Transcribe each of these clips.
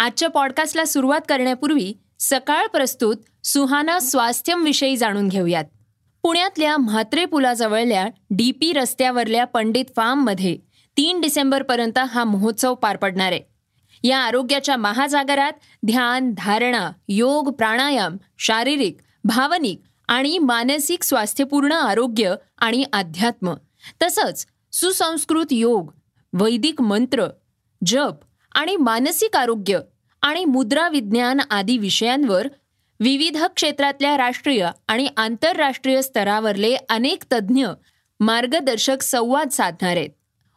आजच्या पॉडकास्टला सुरुवात करण्यापूर्वी सकाळ प्रस्तुत सुहाना स्वास्थ्यम विषयी जाणून घेऊयात. पुण्यातल्या म्हात्रे पुलाजवळल्या डी पी रस्त्यावरल्या पंडित फार्ममध्ये तीन डिसेंबरपर्यंत हा महोत्सव पार पडणार आहे. या आरोग्याच्या महाजागरात ध्यान धारणा योग प्राणायाम शारीरिक भावनिक आणि मानसिक स्वास्थ्यपूर्ण आरोग्य आणि अध्यात्म तसंच सुसंस्कृत योग वैदिक मंत्र जप आणि मानसिक आरोग्य आणि मुद्रा विज्ञान आदी विषयांवर विविध क्षेत्रातल्या राष्ट्रीय आणि आंतरराष्ट्रीय स्तरावरले अनेक तज्ज्ञ मार्गदर्शक संवाद साधणार आहेत.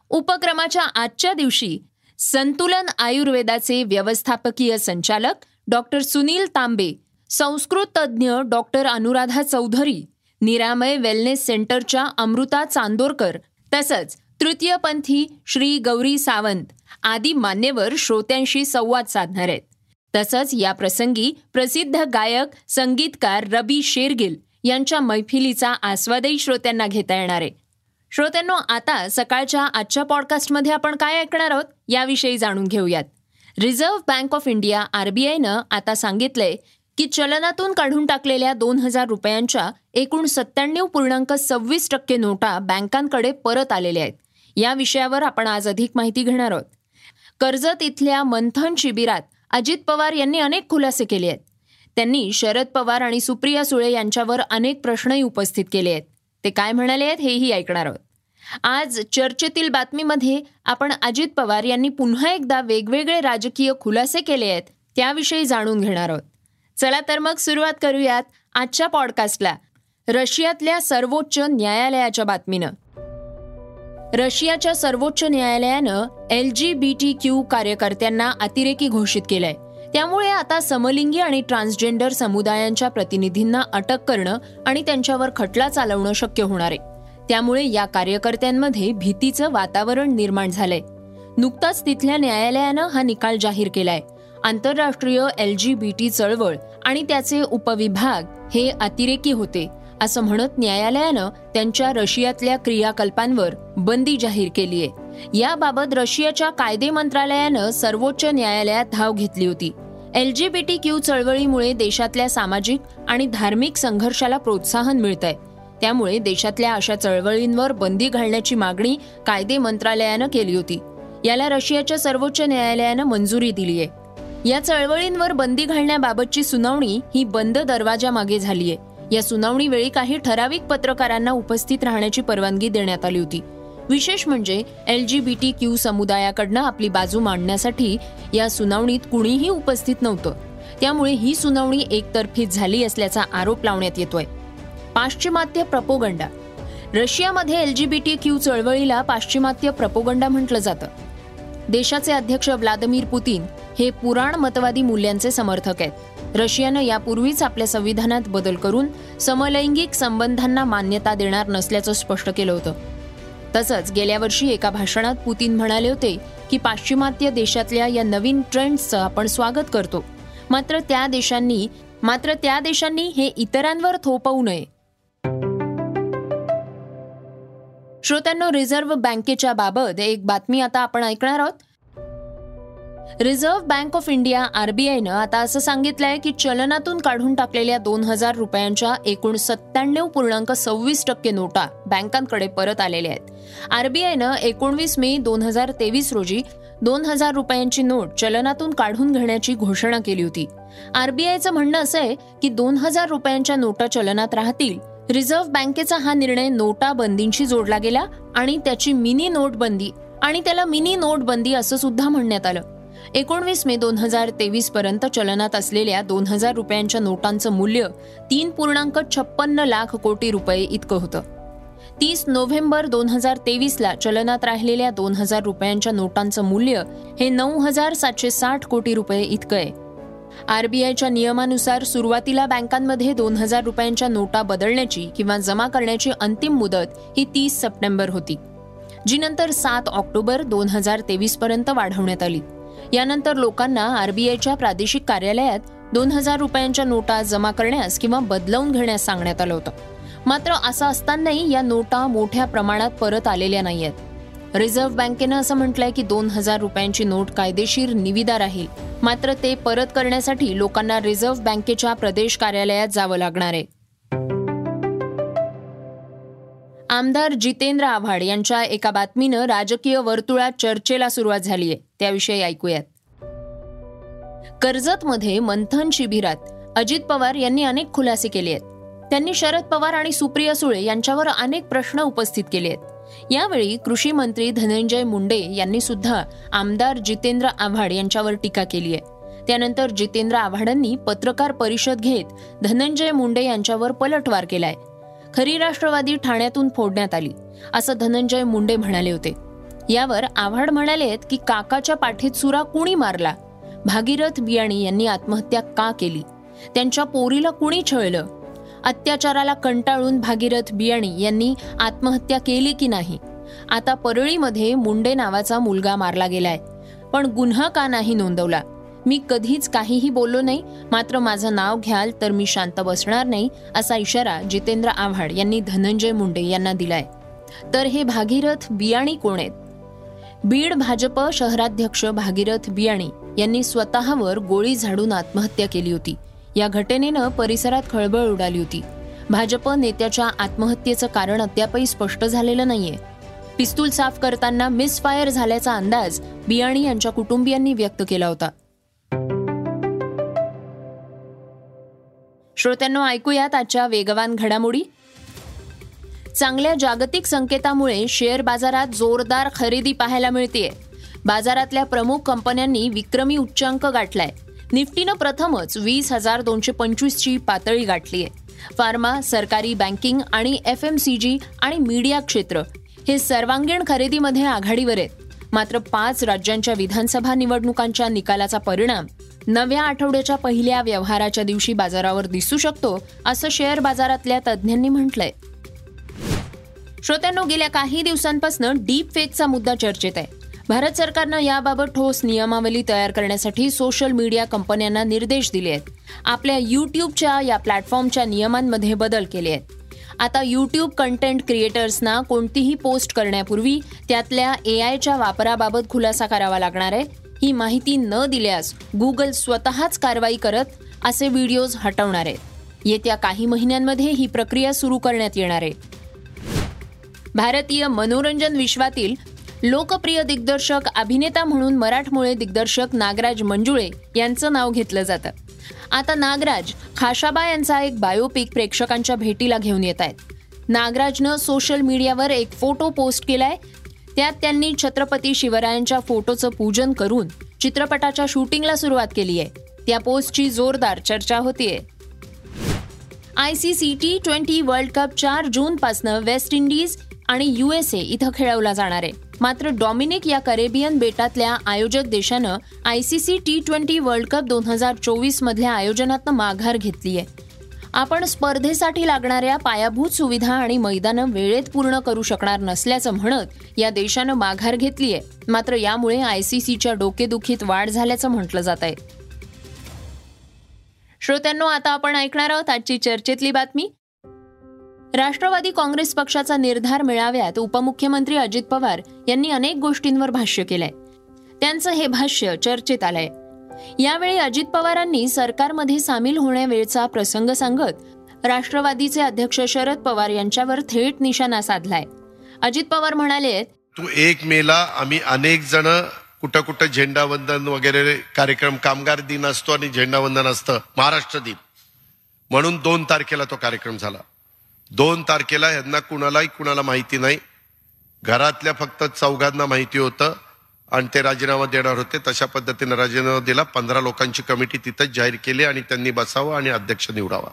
उपक्रमाच्या आजच्या दिवशी संतुलन आयुर्वेदाचे व्यवस्थापकीय संचालक डॉक्टर सुनील तांबे संस्कृत तज्ज्ञ डॉक्टर अनुराधा चौधरी निरामय वेलनेस सेंटरच्या अमृता चांदोरकर तसंच तृतीयपंथी श्री गौरी सावंत आदी मान्यवर श्रोत्यांशी संवाद साधणार आहेत. तसंच या प्रसंगी प्रसिद्ध गायक संगीतकार रबी शेरगिल यांच्या मैफिलीचा आस्वादही श्रोत्यांना घेता येणार आहे. श्रोत्यांनो आता सकाळच्या आजच्या पॉडकास्टमध्ये आपण काय ऐकणार आहोत याविषयी जाणून घेऊयात. रिझर्व्ह बँक ऑफ इंडिया आरबीआयनं आता सांगितलंय की चलनातून काढून टाकलेल्या दोन हजार रुपयांच्या एकूण सत्त्याण्णव पूर्णांक सव्वीस टक्के नोटा बँकांकडे परत आलेल्या आहेत. या विषयावर आपण आज अधिक माहिती घेणार आहोत. कर्जत इथल्या मंथन शिबिरात अजित पवार यांनी अनेक खुलासे केले आहेत. त्यांनी शरद पवार आणि सुप्रिया सुळे यांच्यावर अनेक प्रश्नही उपस्थित केले आहेत. ते काय म्हणाले आहेत हेही ऐकणार आहोत. आज चर्चेतील बातमीमध्ये आपण अजित पवार यांनी पुन्हा एकदा वेगवेगळे राजकीय खुलासे केले आहेत त्याविषयी जाणून घेणार आहोत. चला तर मग सुरुवात करूयात आजच्या पॉडकास्टला रशियातल्या सर्वोच्च न्यायालयाच्या बातमीनं. रशियाच्या सर्वोच्च न्यायालयानं L G B T Q कार्यकर्त्यांना अतिरेकी घोषित केलंय. त्यामुळे आता समलिंगी आणि ट्रान्सजेंडर समुदायांच्या प्रतिनिधींना अटक करणं आणि त्यांच्यावर खटला चालवणं शक्य होणार आहे. त्यामुळे या कार्यकर्त्यांमध्ये भीतीचं वातावरण निर्माण झालंय. नुकताच तिथल्या न्यायालयानं हा निकाल जाहीर केलाय. आंतरराष्ट्रीय एल जी बी टी चळवळ आणि त्याचे उपविभाग हे अतिरेकी होते. असं म्हणत न्यायालयानं त्यांच्या रशियातल्या क्रियाकल्पांवर बंदी जाहीर केली आहे. याबाबत रशियाच्या कायदे मंत्रालयानं सर्वोच्च न्यायालयात धाव घेतली होती. L G B T Q चळवळीमुळे देशातल्या सामाजिक आणि धार्मिक संघर्षाला प्रोत्साहन मिळत आहे त्यामुळे देशातल्या अशा चळवळींवर बंदी घालण्याची मागणी कायदे मंत्रालयानं केली होती. याला रशियाच्या सर्वोच्च न्यायालयानं मंजुरी दिली आहे. या चळवळींवर बंदी घालण्याबाबतची सुनावणी ही बंद दरवाजामागे झाली आहे. या सुनावणीवेळी काही ठराविक पत्रकारांना उपस्थित राहण्याची परवानगी देण्यात आली होती. विशेष म्हणजे L G B T Q समुदायाकडनं आपली बाजू मांडण्यासाठी या सुनावणीत कुणीही उपस्थित नव्हतं. त्यामुळे ही सुनावणी एकतर्फीत झाली असल्याचा आरोप लावण्यात येतोय. पाश्चिमात्य प्रपोगंडा. रशियामध्ये L G B T Q चळवळीला पाश्चिमात्य प्रपोगंडा म्हटलं जातं. देशाचे अध्यक्ष व्लादिमीर पुतीन हे पुराण मतवादी मूल्यांचे समर्थक आहेत. रशियानं यापूर्वीच आपल्या संविधानात बदल करून समलैंगिक संबंधांना मान्यता देणार नसल्याचं स्पष्ट केलं होतं. तसंच गेल्या वर्षी एका भाषणात पुतीन म्हणाले होते की पाश्चिमात्य देशातल्या या नवीन ट्रेंड्सचं आपण स्वागत करतो. मात्र त्या देशांनी मात्र त्या देशांनी हे इतरांवर थोपवू नये. श्रोत्यांनो रिझर्व्ह बँकेच्या बाबत एक बातमी आता आपण ऐकणार आहोत. रिझर्व्ह बँक ऑफ इंडिया आरबीआयनं आता असं सांगितलंय की चलनातून काढून टाकलेल्या दोन हजार रुपयांच्या एकूण सत्त्याण्णव पूर्णांक सव्वीस टक्के नोटा बँकांकडे परत आलेल्या आहेत. आरबीआयनं एकोणवीस मे दोन हजार तेवीस रोजी दोन हजार रुपयांची नोट चलनातून काढून घेण्याची घोषणा केली होती. आरबीआयचं म्हणणं असं आहे की दोन हजार रुपयांच्या नोटा चलनात राहतील. रिझर्व्ह बँकेचा हा निर्णय नोटाबंदींशी जोडला गेला आणि त्याची मिनी नोटबंदी आणि त्याला मिनी नोटबंदी असं सुद्धा म्हणण्यात आलं. एकोणवीस मे दोन हजार तेवीस पर्यंत चलनात असलेल्या दोन हजार रुपयांच्या नोटांचं मूल्य तीन पूर्णांक छप्पन्न लाख कोटी रुपये इतकं होतं. तीस नोव्हेंबर दोन हजार तेवीसला चलनात राहिलेल्या दोन हजार रुपयांच्या नोटांचं मूल्य हे नऊ हजार सातशे साठ कोटी रुपये इतकं आहे. आरबीआयच्या नियमानुसार सुरुवातीला बँकांमध्ये दोन हजार रुपयांच्या नोटा बदलण्याची किंवा जमा करण्याची अंतिम मुदत ही तीस सप्टेंबर होती जी नंतर सात ऑक्टोबर दोन हजार तेवीस पर्यंत वाढवण्यात आली. यानंतर लोकांना आरबीआयच्या प्रादेशिक कार्यालयात दोन हजार रुपयांच्या नोटा जमा करण्यास किंवा बदलवून घेण्यास सांगण्यात आलं होतं. मात्र असं असतानाही या नोटा मोठ्या प्रमाणात परत आलेल्या नाहीयेत. रिझर्व्ह बँकेनं असं म्हटलंय की दोन हजार रुपयांची नोट कायदेशीर निविदा राहील. मात्र ते परत करण्यासाठी लोकांना रिझर्व्ह बँकेच्या प्रदेश कार्यालयात जावं लागणार आहे. आमदार जितेंद्र आव्हाड यांच्या एका बातमीनं राजकीय वर्तुळात चर्चेला सुरुवात झाली आहे. त्याविषयी ऐकूयात. कर्जतमध्ये मंथन शिबिरात अजित पवार यांनी अनेक खुलासे केले आहेत. त्यांनी शरद पवार आणि सुप्रिया सुळे यांच्यावर अनेक प्रश्न उपस्थित केले आहेत. यावेळी कृषी मंत्री धनंजय मुंडे यांनी सुद्धा आमदार जितेंद्र आव्हाड यांच्यावर टीका केली आहे. त्यानंतर जितेंद्र आव्हाडांनी पत्रकार परिषद घेत धनंजय मुंडे यांच्यावर पलटवार केलाय. खरी राष्ट्रवादी ठाण्यातून फोडण्यात आली असं धनंजय मुंडे म्हणाले होते. यावर आव्हाड म्हणालेत की काकाच्या पाठीत सुरा कुणी मारला? भागीरथ बियाणी यांनी आत्महत्या का केली? त्यांच्या पोरीला कुणी छळलं? अत्याचाराला कंटाळून भागीरथ बियाणी यांनी आत्महत्या केली की नाही? आता परळीमध्ये मुंडे नावाचा मुलगा मारला गेलाय पण गुन्हा का नाही नोंदवला? मी कधीच काहीही बोललो नाही मात्र माझं नाव घ्याल तर मी शांत बसणार नाही असा इशारा जितेंद्र आव्हाड यांनी धनंजय मुंडे यांना दिलाय. तर हे भागीरथ बियाणी कोण आहेत? बीड भाजप शहराध्यक्ष भागीरथ बियाणी यांनी स्वतःवर गोळी झाडून आत्महत्या केली होती. या घटनेनं परिसरात खळबळ उडाली होती. भाजप नेत्याच्या आत्महत्येचं कारण अद्यापही स्पष्ट झालेलं नाहीये. पिस्तूल साफ करताना मिसफायर झाल्याचा अंदाज बियाणी यांच्या कुटुंबियांनी व्यक्त केला होता. श्रोत्यांनो ऐकूयात आजच्या वेगवान घडामोडी. चांगल्या जागतिक संकेतामुळे शेअर बाजारात जोरदार खरेदी पाहायला मिळतेय. बाजारातल्या प्रमुख कंपन्यांनी विक्रमी उच्चांक गाठलाय. निफ्टीनं प्रथमच वीस हजार दोनशे पंचवीसची पातळी गाठली आहे फार्मा सरकारी बँकिंग आणि एफ एम सी जी आणि मीडिया क्षेत्र हे सर्वांगीण खरेदीमध्ये आघाडीवर आहेत. मात्र पाच राज्यांच्या विधानसभा निवडणुकांच्या निकालाचा परिणाम नव्या आठवड्याच्या पहिल्या व्यवहाराच्या दिवशी बाजारावर दिसू शकतो असं शेअर बाजारातल्या तज्ज्ञांनी म्हटलंय. श्रोत्यांनो गेल्या काही दिवसांपासून डीप फेकचा मुद्दा चर्चेत आहे. भारत सरकारनं याबाबत ठोस नियमावली तयार करण्यासाठी सोशल मीडिया कंपन्यांना निर्देश दिले आहेत. आपल्या युट्यूबच्या या प्लॅटफॉर्मच्या नियमांमध्ये बदल केले आहेत. आता यूट्यूब कंटेंट क्रिएटर्सना कोणतीही पोस्ट करण्यापूर्वी त्यातल्या ए आयच्या वापराबाबत खुलासा करावा लागणार आहे. ही माहिती न दिल्यास गुगल स्वतःच कारवाई करत असे व्हिडिओज हटवणार आहेत येत्या काही महिन्यांमध्ये ही प्रक्रिया सुरू करण्यात येणार आहे. भारतीय मनोरंजन विश्वातील लोकप्रिय दिग्दर्शक अभिनेता म्हणून मराठमोळे दिग्दर्शक नागराज मंजुळे यांचं नाव घेतलं जातं. आता नागराज खाशाबा यांचा एक बायोपिक प्रेक्षकांच्या भेटीला घेऊन येत आहेत. नागराजनं सोशल मीडियावर एक फोटो पोस्ट केलाय. त्यात त्यांनी छत्रपती शिवरायांच्या फोटोचं पूजन करून चित्रपटाच्या शूटिंगला सुरुवात केली आहे. त्या पोस्टची जोरदार चर्चा होतीये. I C C T twenty world cup चार जूनपासनं वेस्ट इंडिज आणि युएसए इथं खेळवला जाणार आहे. मात्र डॉमिनिक या करेबियन बेटातल्या आयोजक देशानं I C C T twenty world cup दोन हजार चोवीस मधल्या आयोजनातनं माघार घेतली आहे आपण स्पर्धेसाठी लागणाऱ्या पायाभूत सुविधा आणि मैदानं वेळेत पूर्ण करू शकणार नसल्याचं म्हणत या देशानं माघार घेतली आहे मात्र यामुळे आय सी सीच्या डोकेदुखीत वाढ झाल्याचं म्हटलं जात आहे श्रोत्यांनो आता आपण ऐकणार आहोत आजची चर्चेतली बातमी. राष्ट्रवादी काँग्रेस पक्षाचा निर्धार मेळाव्यात उपमुख्यमंत्री अजित पवार यांनी अनेक गोष्टींवर भाष्य केलंय. त्यांचं हे भाष्य चर्चेत आलंय. यावेळी अजित पवारांनी सरकारमध्ये सामील होण्यावेळचा प्रसंग सांगत राष्ट्रवादीचे अध्यक्ष शरद पवार यांच्यावर थेट निशाणा साधलाय. अजित पवार म्हणाले तू एक मेला आम्ही अनेक जण कुठं कुठं झेंडावंदन वगैरे कार्यक्रम कामगार दिन असतो आणि झेंडावंदन असतं महाराष्ट्र दिन. म्हणून दोन तारखेला तो कार्यक्रम झाला. दोन तारखेला यांना कुणालाही कुणाला माहिती नाही. घरातल्या फक्त चौघांना माहिती होतं आणि ते राजीनामा देणार होते. तशा पद्धतीने राजीनामा दिला. पंधरा लोकांची कमिटी तिथंच जाहीर केली आणि त्यांनी बसावं आणि अध्यक्ष निवडावा.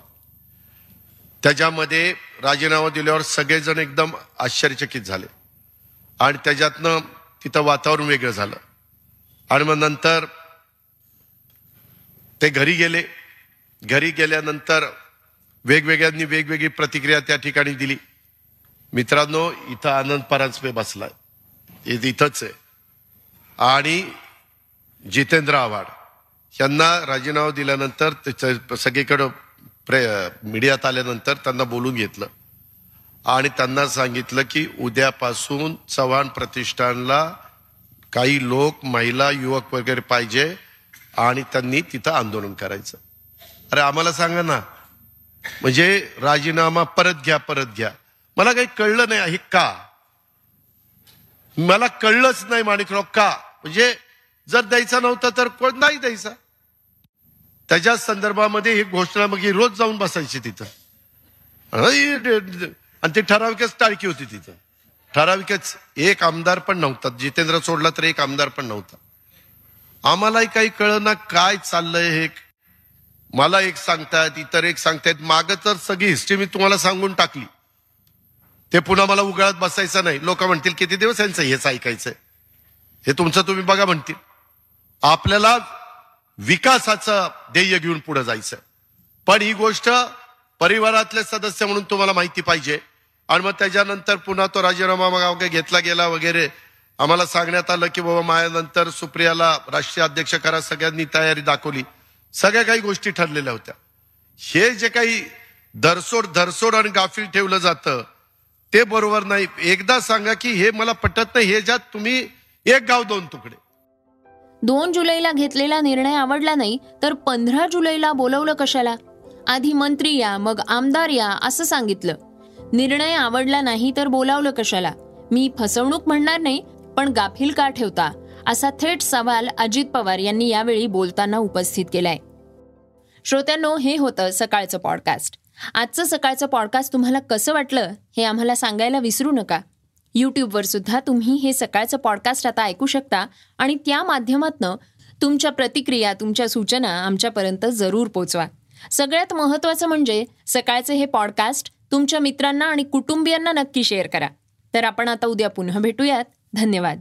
त्याच्यामध्ये राजीनामा दिल्यावर सगळेजण एकदम आश्चर्यचकित झाले. आणि त्याच्यातनं तिथं वातावरण वेगळं झालं. आणि मग नंतर ते घरी गेले. घरी गेल्यानंतर वेगवेगळ्यांनी वेगवेगळी प्रतिक्रिया त्या ठिकाणी दिली. मित्रांनो इथं आनंद परांजपे बसलाय इथंच आहे. आणि जितेंद्र आव्हाड यांना राजीनामा दिल्यानंतर सगळीकडं प्रे मीडियात आल्यानंतर त्यांना बोलून घेतलं. आणि त्यांना सांगितलं की उद्यापासून चव्हाण प्रतिष्ठानला काही लोक महिला युवक वगैरे पाहिजे आणि त्यांनी तिथं आंदोलन करायचं. अरे आम्हाला सांगा ना म्हणजे राजीनामा परत घ्या परत घ्या. मला काही कळलं नाही आहे का? मला कळलंच नाही माणिकराव का? म्हणजे जर द्यायचा नव्हता तर कोण नाही द्यायचा? त्याच्या संदर्भामध्ये ही घोषणा मग रोज जाऊन बसायची तिथं. आणि ती ठराविकच टाळकी होती तिथं. ठराविकच एक आमदार पण नव्हता जितेंद्र सोडला तर एक आमदार पण नव्हता. आम्हालाही काही कळना काय चाललंय हे मला एक सांगतायत इतर एक सांगतायत. माग तर सगळी हिस्ट्री मी तुम्हाला सांगून टाकली. ते पुन्हा मला उगाळत बसायचं नाही. लोक म्हणतील किती दिवस यांचं हेच ऐकायचंय? हे तुमचं तुम्ही बघा म्हणतील. आपल्याला विकासाचं ध्येय घेऊन पुढे जायचं. पण ही गोष्ट परिवारातले सदस्य म्हणून तुम्हाला माहिती पाहिजे. आणि मग त्याच्यानंतर पुन्हा तो राजीनामा मग घेतला गेला वगैरे. आम्हाला सांगण्यात आलं की बाबा माझ्यानंतर सुप्रियाला राष्ट्रीय अध्यक्ष करा सगळ्यांनी तयारी दाखवली. सगळ्या काही गोष्टी ठरलेल्या होत्या. हे जे काही धरसोड धरसोड आणि गाफील ठेवलं जातं ते बरोबर नाही. एकदा सांगा की हे मला पटत नाही हे ज्यात तुम्ही एक गाव दोन तुकडे. दोन जुलैला घेतलेला निर्णय आवडला नाही तर पंधरा जुलैला बोलवलं कशाला? आधी मंत्री या मग आमदार या असं सांगितलं. निर्णय आवडला नाही तर बोलावलं कशाला? मी फसवणूक म्हणणार नाही पण गाफील का ठेवता? असा थेट सवाल अजित पवार यांनी यावेळी बोलताना उपस्थित केलाय. श्रोत्यांनो हे होतं सकाळचं पॉडकास्ट आजचं सकाळचं पॉडकास्ट तुम्हाला कसं वाटलं हे आम्हाला सांगायला विसरू नका. यूट्यूबवर सुद्धा तुम्ही हे सकाळचं पॉडकास्ट आता ऐकू शकता आणि त्या माध्यमातनं तुमच्या प्रतिक्रिया तुमच्या सूचना आमच्यापर्यंत जरूर पोचवा. सगळ्यात महत्त्वाचं म्हणजे सकाळचं हे पॉडकास्ट तुमच्या मित्रांना आणि कुटुंबियांना नक्की शेअर करा. तर आपण आता उद्या पुन्हा भेटूयात. धन्यवाद.